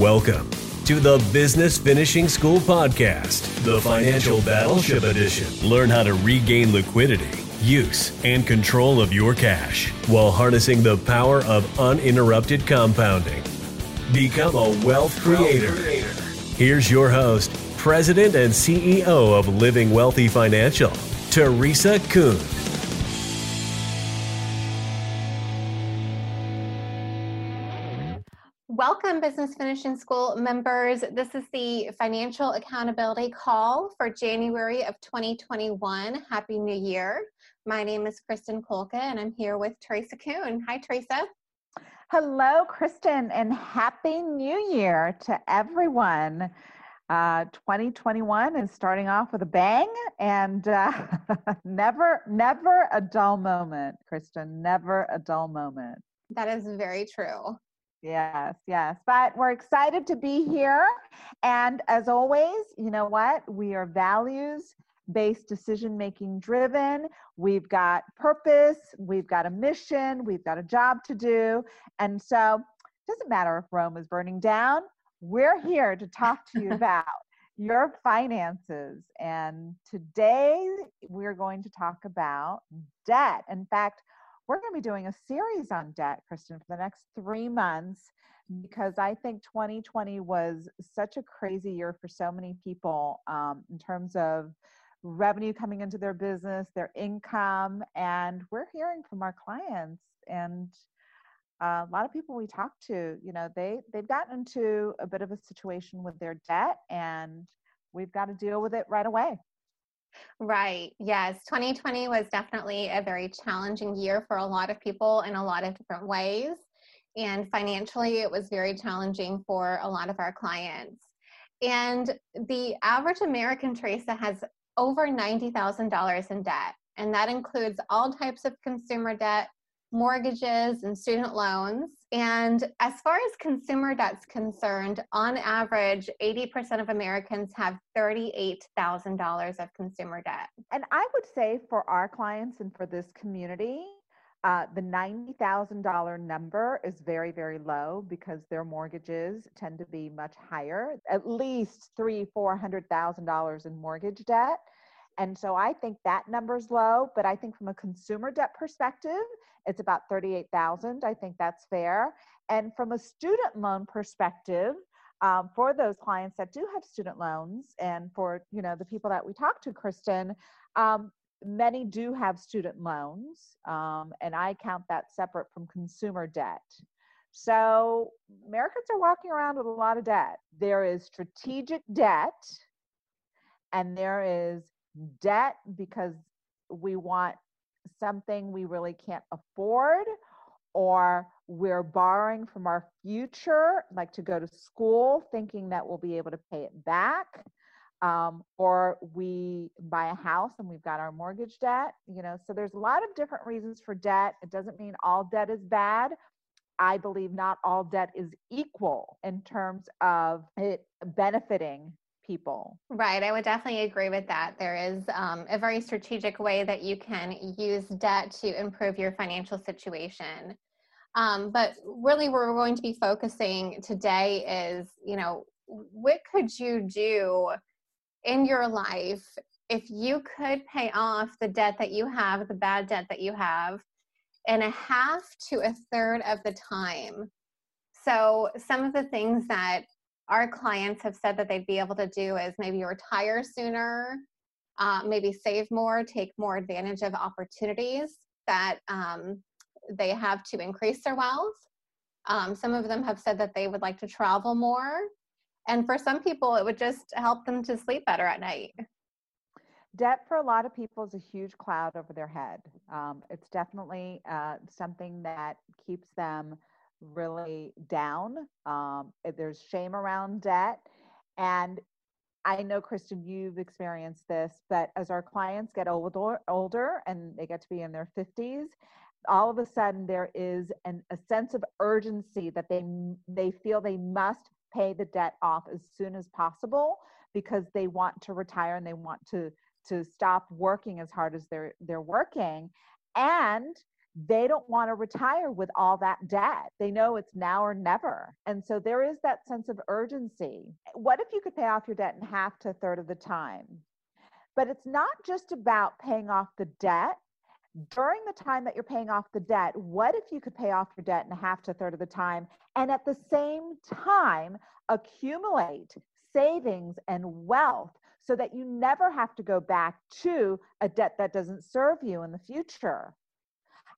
Welcome to the Business Finishing School Podcast, the Financial Battleship Edition. Learn how to regain liquidity, use, and control of your cash while harnessing the power of uninterrupted compounding. Become a wealth creator. Here's your host, President and CEO of Living Wealthy Financial, Teresa Kuhn. Welcome, Business Finishing School members. This is the Financial Accountability Call for January of 2021. Happy New Year. My name is Kristin Colca, and I'm here with Teresa Kuhn. Hi, Teresa. Hello, Kristin, and Happy New Year to everyone. Uh, 2021 is starting off with a bang, and uh, never, never a dull moment, Kristin. Never a dull moment. That is very true. Yes, yes. But we're excited to be here. And as always, you know what? We are values based decision making driven. We've got purpose, we've got a mission, we've got a job to do. And so it doesn't matter if Rome is burning down, we're here to talk to you about your finances. And today we're going to talk about debt. In fact, we're going to be doing a series on debt, Kristin, for the next three months because I think 2020 was such a crazy year for so many people um, in terms of revenue coming into their business, their income, and we're hearing from our clients and uh, a lot of people we talk to, you know, they they've gotten into a bit of a situation with their debt, and we've got to deal with it right away. Right. Yes. 2020 was definitely a very challenging year for a lot of people in a lot of different ways. And financially, it was very challenging for a lot of our clients. And the average American Teresa has over $90,000 in debt. And that includes all types of consumer debt, mortgages and student loans. And as far as consumer debt's concerned, on average, 80% of Americans have $38,000 of consumer debt. And I would say for our clients and for this community, uh, the $90,000 number is very, very low because their mortgages tend to be much higher, at least three, four hundred thousand dollars in mortgage debt. And so I think that number's low, but I think from a consumer debt perspective, it's about 38,000. I think that's fair. And from a student loan perspective, um, for those clients that do have student loans and for you know the people that we talk to kristin um, many do have student loans um, and i count that separate from consumer debt so americans are walking around with a lot of debt there is strategic debt and there is debt because we want something we really can't afford or we're borrowing from our future like to go to school thinking that we'll be able to pay it back um, or we buy a house and we've got our mortgage debt you know? So there's a lot of different reasons for debt. It doesn't mean all debt is bad. I believe not all debt is equal in terms of it benefiting people. Right. I would definitely agree with that. There is um, a very strategic way that you can use debt to improve your financial situation. Um, but really, where we're going to be focusing today is, you know, what could you do in your life if you could pay off the debt that you have, the bad debt that you have, in a half to a third of the time? So, some of the things that our clients have said that they'd be able to do is maybe retire sooner, uh, maybe save more, take more advantage of opportunities that um, they have to increase their wealth. Um, some of them have said that they would like to travel more. And for some people, it would just help them to sleep better at night. Debt for a lot of people is a huge cloud over their head. Um, it's definitely uh, something that keeps them really down. Um, eh, there's shame around debt. And I know, Kristin, you've experienced this, but as our clients get older, older and they get to be in their 50s, all of a sudden there is an, a sense of urgency that they they feel they must pay the debt off as soon as possible because they want to retire and they want to to stop working as hard as they're they're working and they don't want to retire with all that debt. They know it's now or never. And so there is that sense of urgency. What if you could pay off your debt in half to a third of the time? But it's not just about paying off the debt. During the time that you're paying off the debt, what if you could pay off your debt in half to a third of the time and at the same time accumulate savings and wealth so that you never have to go back to a debt that doesn't serve you in the future?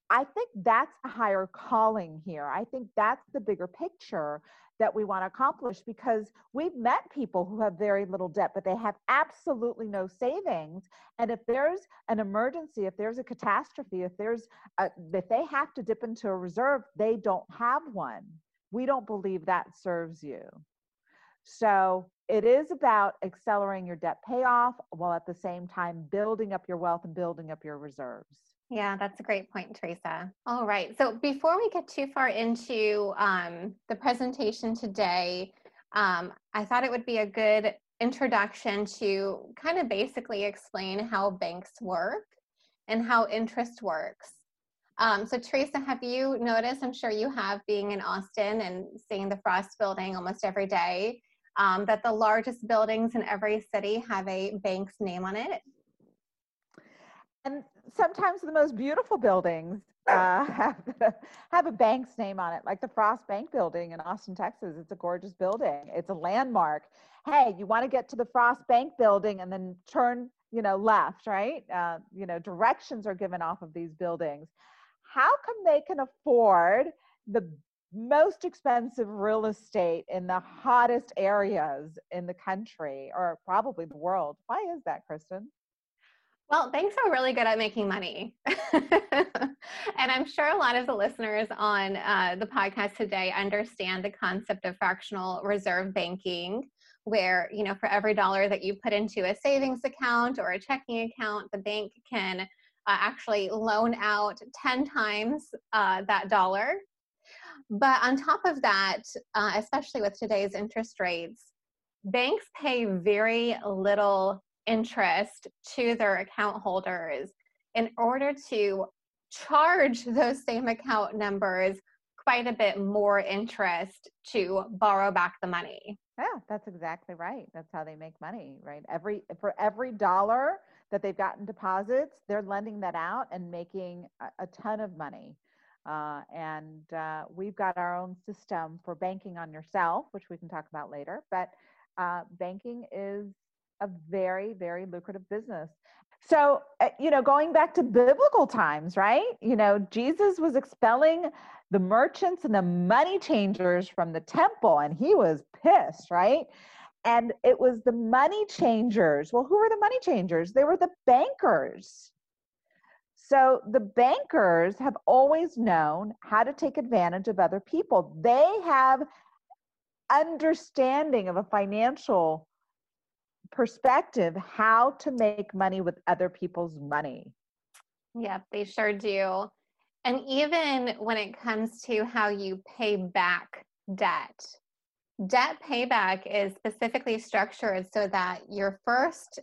I think that's a higher calling here. I think that's the bigger picture that we want to accomplish because we've met people who have very little debt, but they have absolutely no savings. And if there's an emergency, if there's a catastrophe, if there's a, if they have to dip into a reserve, they don't have one. We don't believe that serves you. So it is about accelerating your debt payoff while at the same time building up your wealth and building up your reserves. Yeah, that's a great point, Teresa. All right. So before we get too far into um, the presentation today, um, I thought it would be a good introduction to kind of basically explain how banks work and how interest works. Um, so, Teresa, have you noticed? I'm sure you have, being in Austin and seeing the Frost building almost every day, um, that the largest buildings in every city have a bank's name on it. And sometimes the most beautiful buildings uh, have have a bank's name on it, like the Frost Bank Building in Austin, Texas. It's a gorgeous building. It's a landmark. Hey, you want to get to the Frost Bank Building and then turn, you know, left, right? Uh, you know, directions are given off of these buildings. How come they can afford the most expensive real estate in the hottest areas in the country or probably the world? Why is that, Kristin? Well, banks are really good at making money. and I'm sure a lot of the listeners on uh, the podcast today understand the concept of fractional reserve banking, where, you know, for every dollar that you put into a savings account or a checking account, the bank can uh, actually loan out 10 times uh, that dollar. But on top of that, uh, especially with today's interest rates, banks pay very little interest to their account holders in order to charge those same account numbers quite a bit more interest to borrow back the money. Yeah, that's exactly right. That's how they make money, right? Every for every dollar that they've gotten deposits, they're lending that out and making a, a ton of money. Uh, and uh, we've got our own system for banking on yourself, which we can talk about later. But uh, banking is a very, very lucrative business. So, uh, you know, going back to biblical times, right? You know, Jesus was expelling the merchants and the money changers from the temple, and he was pissed, right? And it was the money changers. Well, who were the money changers? They were the bankers. So the bankers have always known how to take advantage of other people. They have understanding of a financial perspective how to make money with other people's money. Yep, they sure do. And even when it comes to how you pay back debt, debt payback is specifically structured so that your first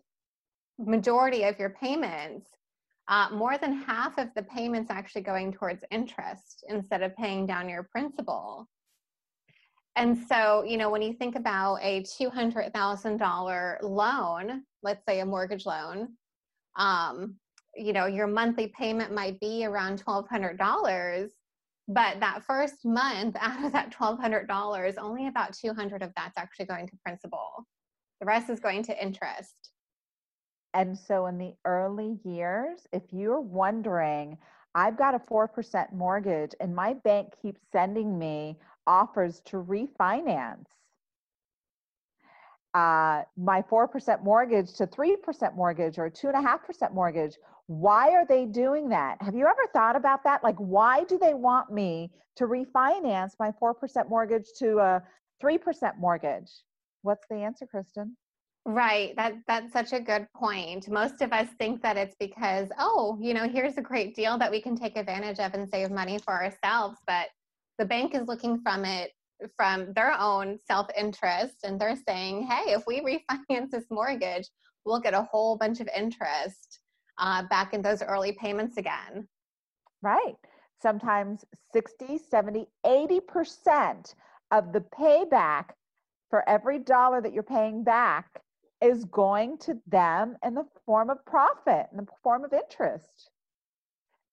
majority of your payments, uh, more than half of the payments actually going towards interest instead of paying down your principal. And so, you know, when you think about a $200,000 loan, let's say a mortgage loan, um, you know, your monthly payment might be around $1,200, but that first month out of that $1,200, only about 200 of that's actually going to principal. The rest is going to interest. And so in the early years, if you're wondering, I've got a 4% mortgage and my bank keeps sending me offers to refinance uh, my 4% mortgage to 3% mortgage or 2.5% mortgage. Why are they doing that? Have you ever thought about that? Like, why do they want me to refinance my 4% mortgage to a 3% mortgage? What's the answer, Kristin? Right. That that's such a good point. Most of us think that it's because, oh, you know, here's a great deal that we can take advantage of and save money for ourselves, but the bank is looking from it from their own self-interest and they're saying hey if we refinance this mortgage we'll get a whole bunch of interest uh, back in those early payments again right sometimes 60, 70, 80% of the payback for every dollar that you're paying back is going to them in the form of profit, in the form of interest.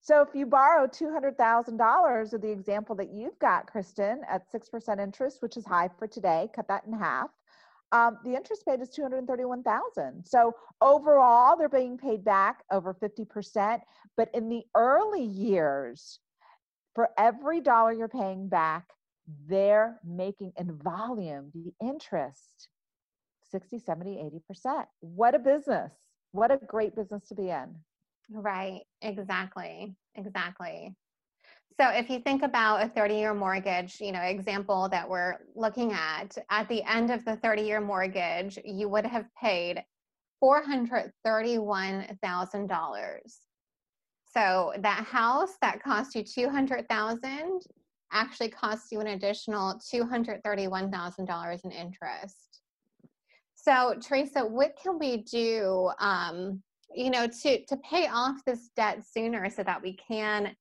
So if you borrow $200,000 of the example that you've got, Kristin, at 6% interest, which is high for today, cut that in half. Um, the interest paid is 231,000. So overall, they're being paid back over 50%. But in the early years, for every dollar you're paying back, they're making in volume the interest 60, 70, 80%. What a business. What a great business to be in. Right, exactly, exactly. So if you think about a 30-year mortgage, you know, example that we're looking at, at the end of the 30-year mortgage, you would have paid $431,000. So that house that cost you 200,000 actually costs you an additional $231,000 in interest. So Teresa, what can we do um, you know to to pay off this debt sooner so that we can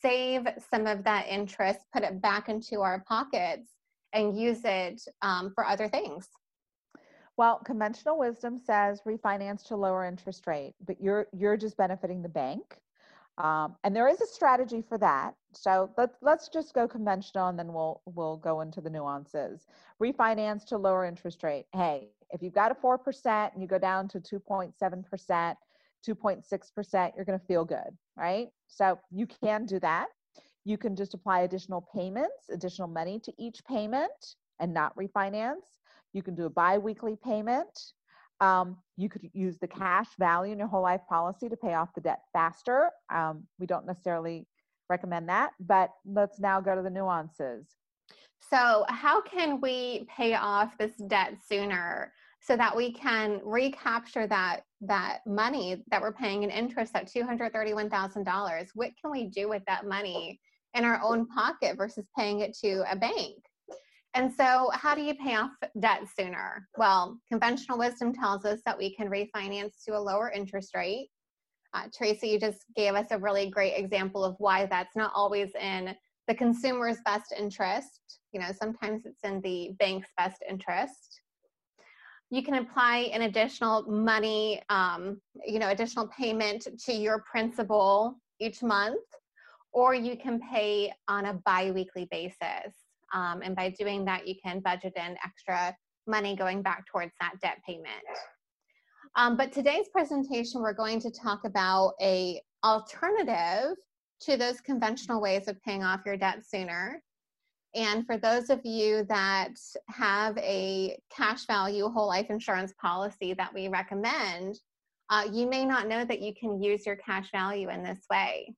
save some of that interest put it back into our pockets and use it um, for other things. Well conventional wisdom says refinance to lower interest rate but you're you're just benefiting the bank. Um, and there is a strategy for that. So let's let's just go conventional and then we'll we'll go into the nuances. Refinance to lower interest rate. Hey if you've got a 4% and you go down to 2.7% 2.6%, you're going to feel good, right? So you can do that. You can just apply additional payments, additional money to each payment and not refinance. You can do a bi weekly payment. Um, you could use the cash value in your whole life policy to pay off the debt faster. Um, we don't necessarily recommend that, but let's now go to the nuances. So, how can we pay off this debt sooner? so that we can recapture that that money that we're paying in interest at $231,000 what can we do with that money in our own pocket versus paying it to a bank? And so how do you pay off debt sooner? Well conventional wisdom tells us that we can refinance to a lower interest rate. Uh, tracy you just gave us a really great example of why that's not always in the consumer's best interest you know sometimes it's in the bank's best interest you can apply an additional money, um, you know, additional payment to your principal each month, or you can pay on a biweekly basis. Um, and by doing that, you can budget in extra money going back towards that debt payment. Um, but today's presentation, we're going to talk about a alternative to those conventional ways of paying off your debt sooner. And for those of you that have a cash value whole life insurance policy that we recommend, uh, you may not know that you can use your cash value in this way.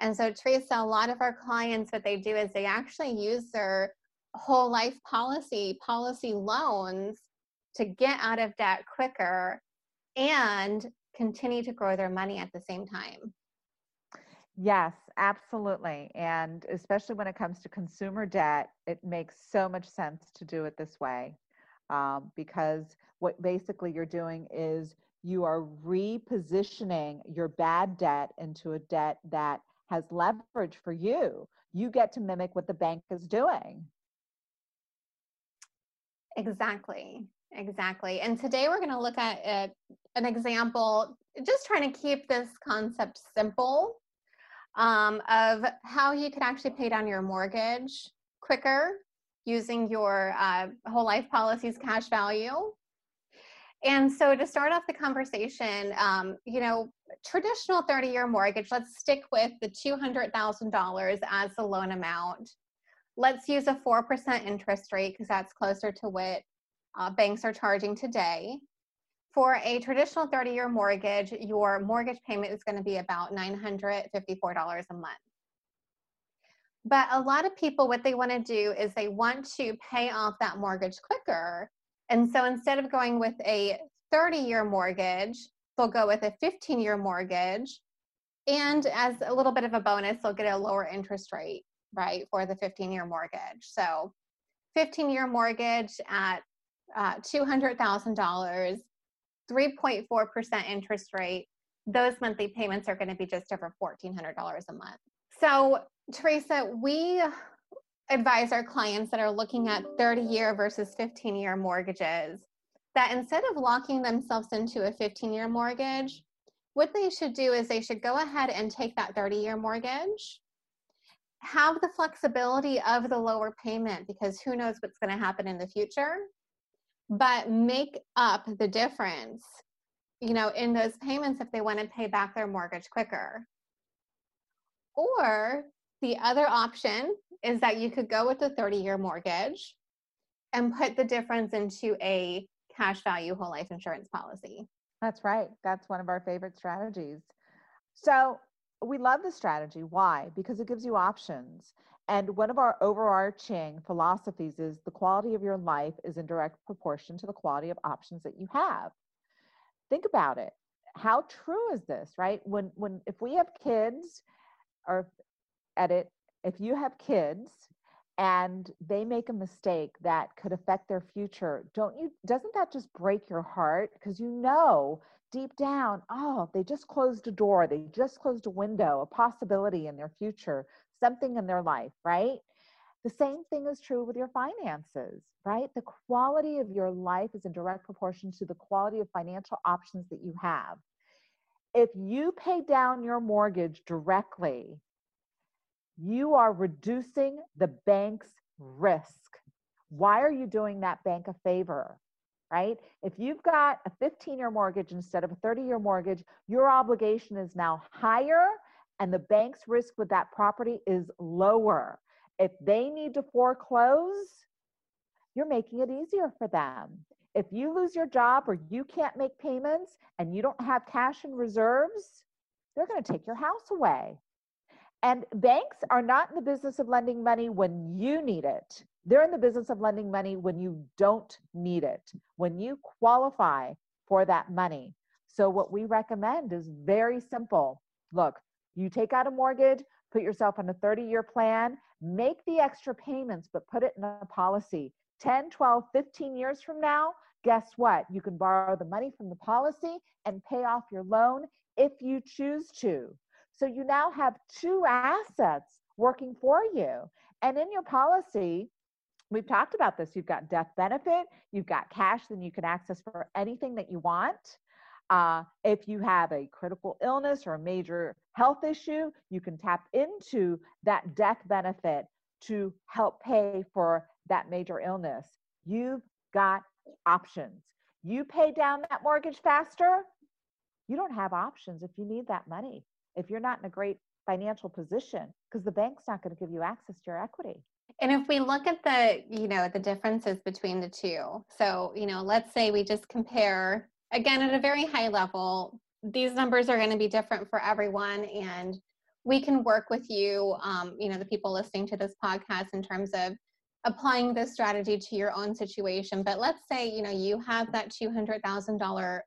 And so, Teresa, a lot of our clients, what they do is they actually use their whole life policy, policy loans to get out of debt quicker and continue to grow their money at the same time. Yes, absolutely. And especially when it comes to consumer debt, it makes so much sense to do it this way um, because what basically you're doing is you are repositioning your bad debt into a debt that has leverage for you. You get to mimic what the bank is doing. Exactly. Exactly. And today we're going to look at a, an example, just trying to keep this concept simple um, of how you could actually pay down your mortgage quicker using your uh, whole life policies cash value. And so to start off the conversation, um, you know, traditional 30 year mortgage, let's stick with the $200,000 as the loan amount. Let's use a 4% interest rate because that's closer to what uh, banks are charging today. For a traditional 30 year mortgage, your mortgage payment is going to be about $954 a month. But a lot of people, what they want to do is they want to pay off that mortgage quicker. And so instead of going with a 30 year mortgage, they'll go with a 15 year mortgage. And as a little bit of a bonus, they'll get a lower interest rate, right, for the 15 year mortgage. So 15 year mortgage at uh, $200,000 3.4% interest rate, those monthly payments are going to be just over $1,400 a month. So, Teresa, we advise our clients that are looking at 30 year versus 15 year mortgages that instead of locking themselves into a 15 year mortgage, what they should do is they should go ahead and take that 30 year mortgage, have the flexibility of the lower payment because who knows what's going to happen in the future, but make up the difference, you know, in those payments if they want to pay back their mortgage quicker. Or the other option is that you could go with a 30 year mortgage and put the difference into a cash value whole life insurance policy. That's right. That's one of our favorite strategies. So we love the strategy. Why? Because it gives you options. And one of our overarching philosophies is the quality of your life is in direct proportion to the quality of options that you have. Think about it. How true is this, right? When when if we have kids or edit, if you have kids and they make a mistake that could affect their future don't you doesn't that just break your heart because you know deep down oh they just closed a door they just closed a window a possibility in their future something in their life right the same thing is true with your finances right the quality of your life is in direct proportion to the quality of financial options that you have if you pay down your mortgage directly you are reducing the bank's risk. Why are you doing that bank a favor? Right? If you've got a 15 year mortgage instead of a 30 year mortgage, your obligation is now higher and the bank's risk with that property is lower. If they need to foreclose, you're making it easier for them. If you lose your job or you can't make payments and you don't have cash in reserves, they're going to take your house away. And banks are not in the business of lending money when you need it. They're in the business of lending money when you don't need it, when you qualify for that money. So, what we recommend is very simple. Look, you take out a mortgage, put yourself on a 30 year plan, make the extra payments, but put it in a policy. 10, 12, 15 years from now, guess what? You can borrow the money from the policy and pay off your loan if you choose to. So you now have two assets working for you. And in your policy, we've talked about this. You've got death benefit, you've got cash, then you can access for anything that you want. Uh, if you have a critical illness or a major health issue, you can tap into that death benefit to help pay for that major illness. You've got options. You pay down that mortgage faster, you don't have options if you need that money if you're not in a great financial position because the bank's not going to give you access to your equity and if we look at the you know the differences between the two so you know let's say we just compare again at a very high level these numbers are going to be different for everyone and we can work with you um, you know the people listening to this podcast in terms of applying this strategy to your own situation but let's say you know you have that $200000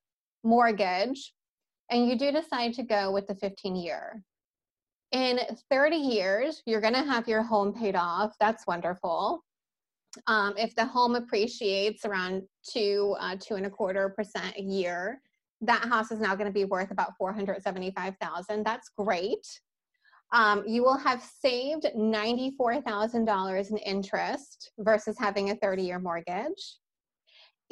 mortgage and you do decide to go with the 15 year. In 30 years, you're going to have your home paid off. That's wonderful. Um, if the home appreciates around two, uh, two and a quarter percent a year, that house is now going to be worth about 475,000. That's great. Um, you will have saved $94,000 in interest versus having a 30 year mortgage.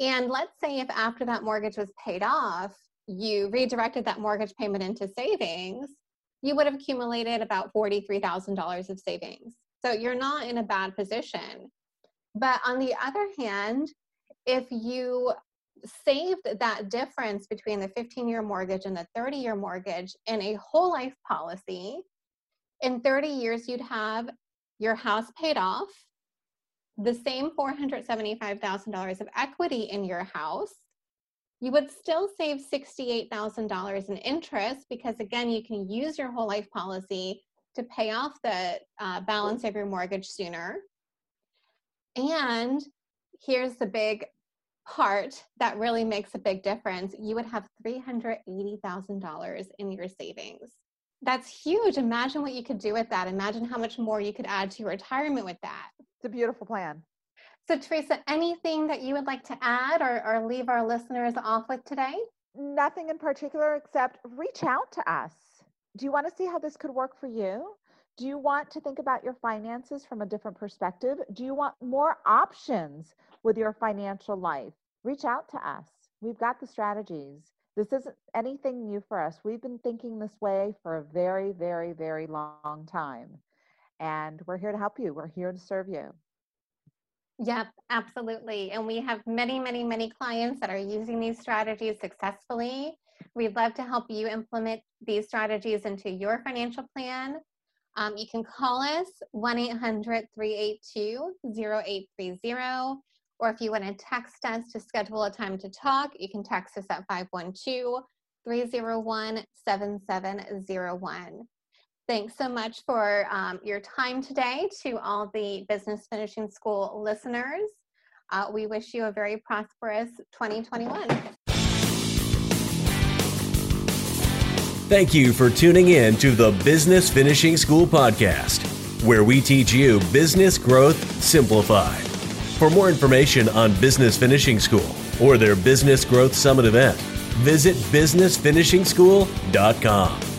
And let's say if after that mortgage was paid off, you redirected that mortgage payment into savings, you would have accumulated about $43,000 of savings. So you're not in a bad position. But on the other hand, if you saved that difference between the 15 year mortgage and the 30 year mortgage in a whole life policy, in 30 years, you'd have your house paid off, the same $475,000 of equity in your house, you would still save $68,000 in interest because, again, you can use your whole life policy to pay off the uh, balance of your mortgage sooner. And here's the big part that really makes a big difference you would have $380,000 in your savings. That's huge. Imagine what you could do with that. Imagine how much more you could add to your retirement with that. It's a beautiful plan. So, Teresa, anything that you would like to add or, or leave our listeners off with today? Nothing in particular except reach out to us. Do you want to see how this could work for you? Do you want to think about your finances from a different perspective? Do you want more options with your financial life? Reach out to us. We've got the strategies. This isn't anything new for us. We've been thinking this way for a very, very, very long time. And we're here to help you. We're here to serve you. Yep, absolutely. And we have many, many, many clients that are using these strategies successfully. We'd love to help you implement these strategies into your financial plan. Um, you can call us 1 800 382 0830. Or if you want to text us to schedule a time to talk, you can text us at 512 301 7701. Thanks so much for um, your time today to all the Business Finishing School listeners. Uh, we wish you a very prosperous 2021. Thank you for tuning in to the Business Finishing School podcast, where we teach you business growth simplified. For more information on Business Finishing School or their Business Growth Summit event, visit businessfinishingschool.com.